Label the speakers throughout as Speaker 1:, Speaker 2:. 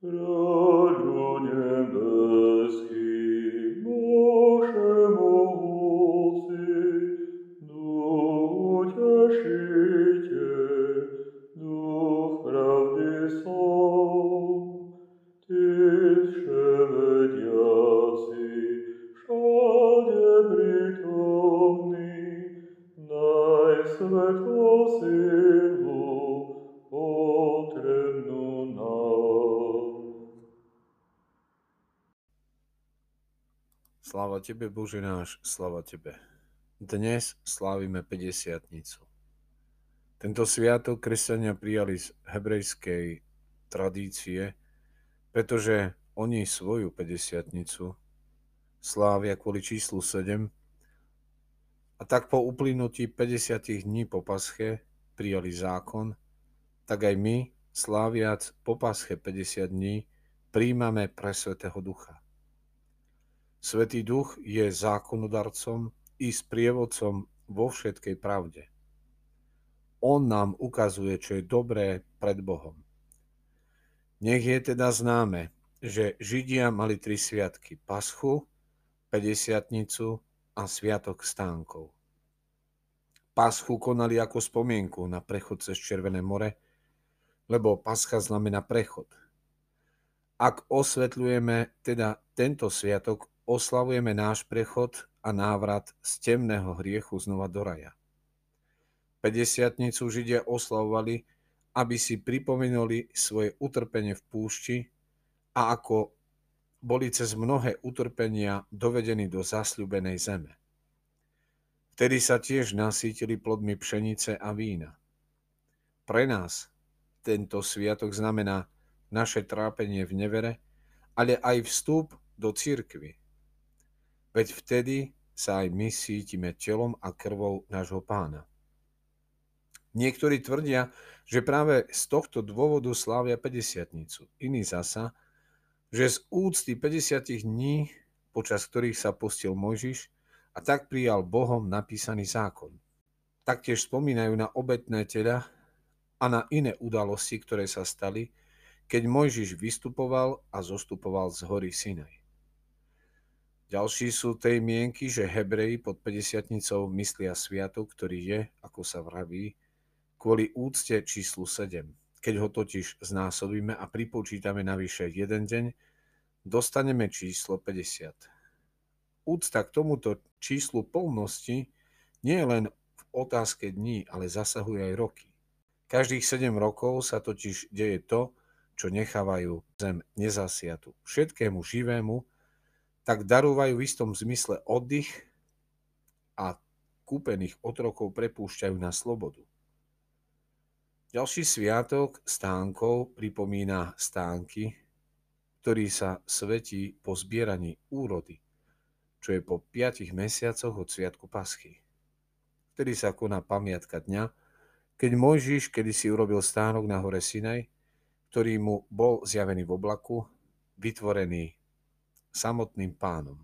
Speaker 1: 그러
Speaker 2: Sláva Tebe, Bože náš, sláva Tebe. Dnes slávime 50 Tento sviatok kresťania prijali z hebrejskej tradície, pretože oni svoju 50 slávia kvôli číslu 7 a tak po uplynutí 50 dní po pasche prijali zákon, tak aj my, sláviac po pasche 50 dní, príjmame pre Svetého Ducha. Svetý Duch je zákonodarcom i sprievodcom vo všetkej pravde. On nám ukazuje, čo je dobré pred Bohom. Nech je teda známe, že Židia mali tri sviatky. Paschu, 50 a Sviatok stánkov. Paschu konali ako spomienku na prechod cez Červené more, lebo pascha znamená prechod. Ak osvetľujeme teda tento sviatok, oslavujeme náš prechod a návrat z temného hriechu znova do raja. 50 Židia oslavovali aby si pripomenuli svoje utrpenie v púšti a ako boli cez mnohé utrpenia dovedení do zasľubenej zeme. Vtedy sa tiež nasítili plodmi pšenice a vína. Pre nás tento sviatok znamená naše trápenie v nevere, ale aj vstup do cirkvy. Veď vtedy sa aj my sítime telom a krvou nášho pána. Niektorí tvrdia, že práve z tohto dôvodu slávia 50 Iní zasa, že z úcty 50 dní, počas ktorých sa postil Mojžiš, a tak prijal Bohom napísaný zákon. Taktiež spomínajú na obetné tela a na iné udalosti, ktoré sa stali, keď Mojžiš vystupoval a zostupoval z hory Sinaj. Ďalší sú tej mienky, že Hebreji pod 50 myslia sviatok, ktorý je, ako sa vraví, kvôli úcte číslu 7. Keď ho totiž znásobíme a pripočítame navyše jeden deň, dostaneme číslo 50. Úcta k tomuto číslu polnosti nie je len v otázke dní, ale zasahuje aj roky. Každých 7 rokov sa totiž deje to, čo nechávajú zem nezasiatu. Všetkému živému tak darúvajú v istom zmysle oddych a kúpených otrokov prepúšťajú na slobodu. Ďalší sviatok stánkov pripomína stánky, ktorý sa svetí po zbieraní úrody, čo je po 5 mesiacoch od sviatku Paschy. Vtedy sa koná pamiatka dňa, keď Mojžiš kedysi urobil stánok na hore Sinaj, ktorý mu bol zjavený v oblaku, vytvorený samotným pánom.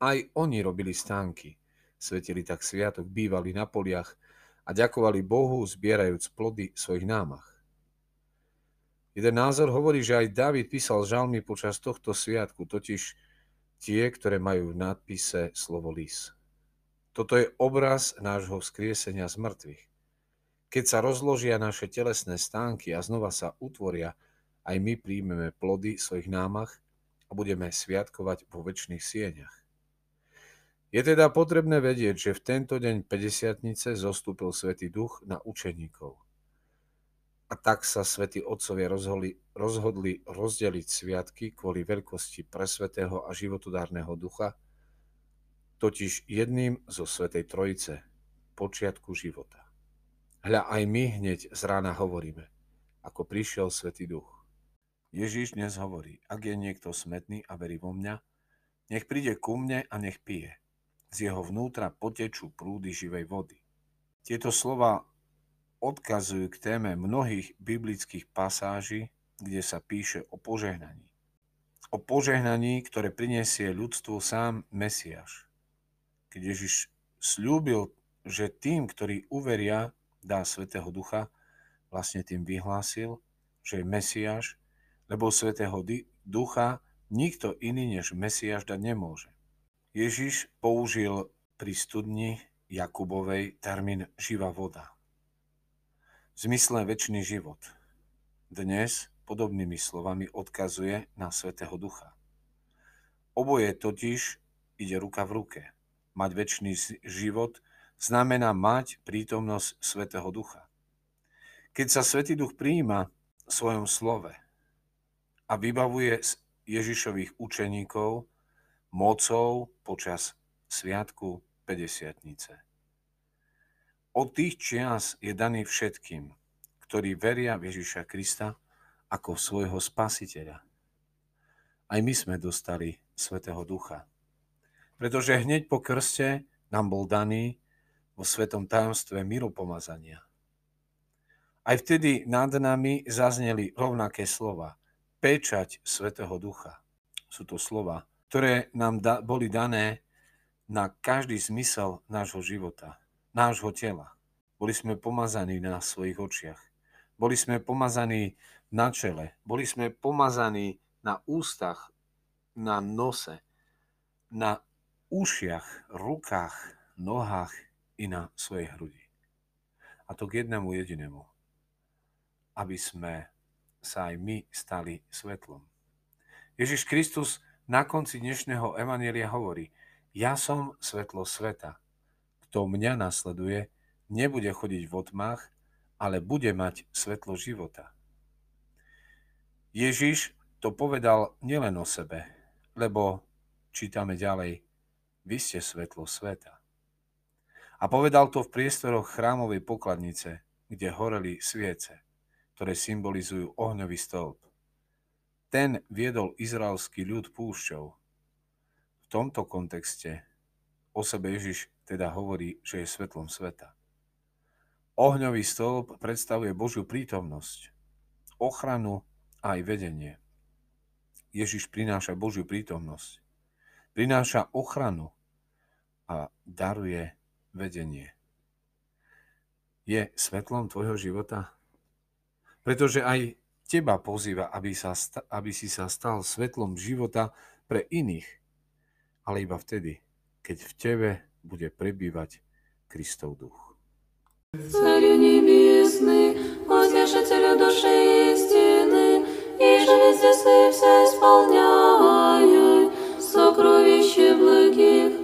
Speaker 2: Aj oni robili stánky, svetili tak sviatok, bývali na poliach, a ďakovali Bohu, zbierajúc plody svojich námach. Jeden názor hovorí, že aj David písal žalmy počas tohto sviatku, totiž tie, ktoré majú v nadpise slovo lis. Toto je obraz nášho skriesenia z mŕtvych. Keď sa rozložia naše telesné stánky a znova sa utvoria, aj my príjmeme plody svojich námach a budeme sviatkovať vo väčšných sieňach. Je teda potrebné vedieť, že v tento deň 50 zostúpil Svetý Duch na učeníkov. A tak sa svätí Otcovia rozhodli, rozhodli rozdeliť sviatky kvôli veľkosti presvetého a životodárneho ducha, totiž jedným zo Svetej Trojice, počiatku života. Hľa aj my hneď z rána hovoríme, ako prišiel Svetý Duch. Ježíš dnes hovorí, ak je niekto smetný a verí vo mňa, nech príde ku mne a nech pije z jeho vnútra potečú prúdy živej vody. Tieto slova odkazujú k téme mnohých biblických pasáží, kde sa píše o požehnaní. O požehnaní, ktoré prinesie ľudstvu sám Mesiáš. Keď Ježiš slúbil, že tým, ktorí uveria, dá Svetého Ducha, vlastne tým vyhlásil, že je Mesiáš, lebo Svetého Ducha nikto iný než Mesiáš dať nemôže. Ježiš použil pri studni Jakubovej termín živá voda. V zmysle väčší život. Dnes podobnými slovami odkazuje na Svetého Ducha. Oboje totiž ide ruka v ruke. Mať väčší život znamená mať prítomnosť Svetého Ducha. Keď sa Svetý Duch prijíma v svojom slove a vybavuje Ježišových učeníkov mocou počas Sviatku 50. Od tých čias je daný všetkým, ktorí veria v Ježiša Krista ako svojho spasiteľa. Aj my sme dostali Svetého Ducha. Pretože hneď po krste nám bol daný vo svetom tajomstve miropomazania. Aj vtedy nad nami zazneli rovnaké slova. Pečať Svetého Ducha. Sú to slova, ktoré nám da- boli dané na každý zmysel nášho života, nášho tela. Boli sme pomazaní na svojich očiach. Boli sme pomazaní na čele. Boli sme pomazaní na ústach, na nose, na ušiach, rukách, nohách i na svojej hrudi. A to k jednému jedinému aby sme sa aj my stali svetlom. Ježiš Kristus na konci dnešného Evanielia hovorí, ja som svetlo sveta. Kto mňa nasleduje, nebude chodiť v otmách, ale bude mať svetlo života. Ježiš to povedal nielen o sebe, lebo čítame ďalej, vy ste svetlo sveta. A povedal to v priestoroch chrámovej pokladnice, kde horeli sviece ktoré symbolizujú ohňový stĺp. Ten viedol izraelský ľud púšťou. V tomto kontexte o sebe Ježiš teda hovorí, že je svetlom sveta. Ohňový stĺp predstavuje Božiu prítomnosť, ochranu a aj vedenie. Ježiš prináša Božiu prítomnosť, prináša ochranu a daruje vedenie. Je svetlom tvojho života? Pretože aj teba pozýva, aby, sa, aby si sa stal svetlom života pre iných, ale iba vtedy, keď v tebe bude prebývať Kristov duch.
Speaker 3: Царю небесный, утешителю души истины, и же везде все исполняй, сокровище благ.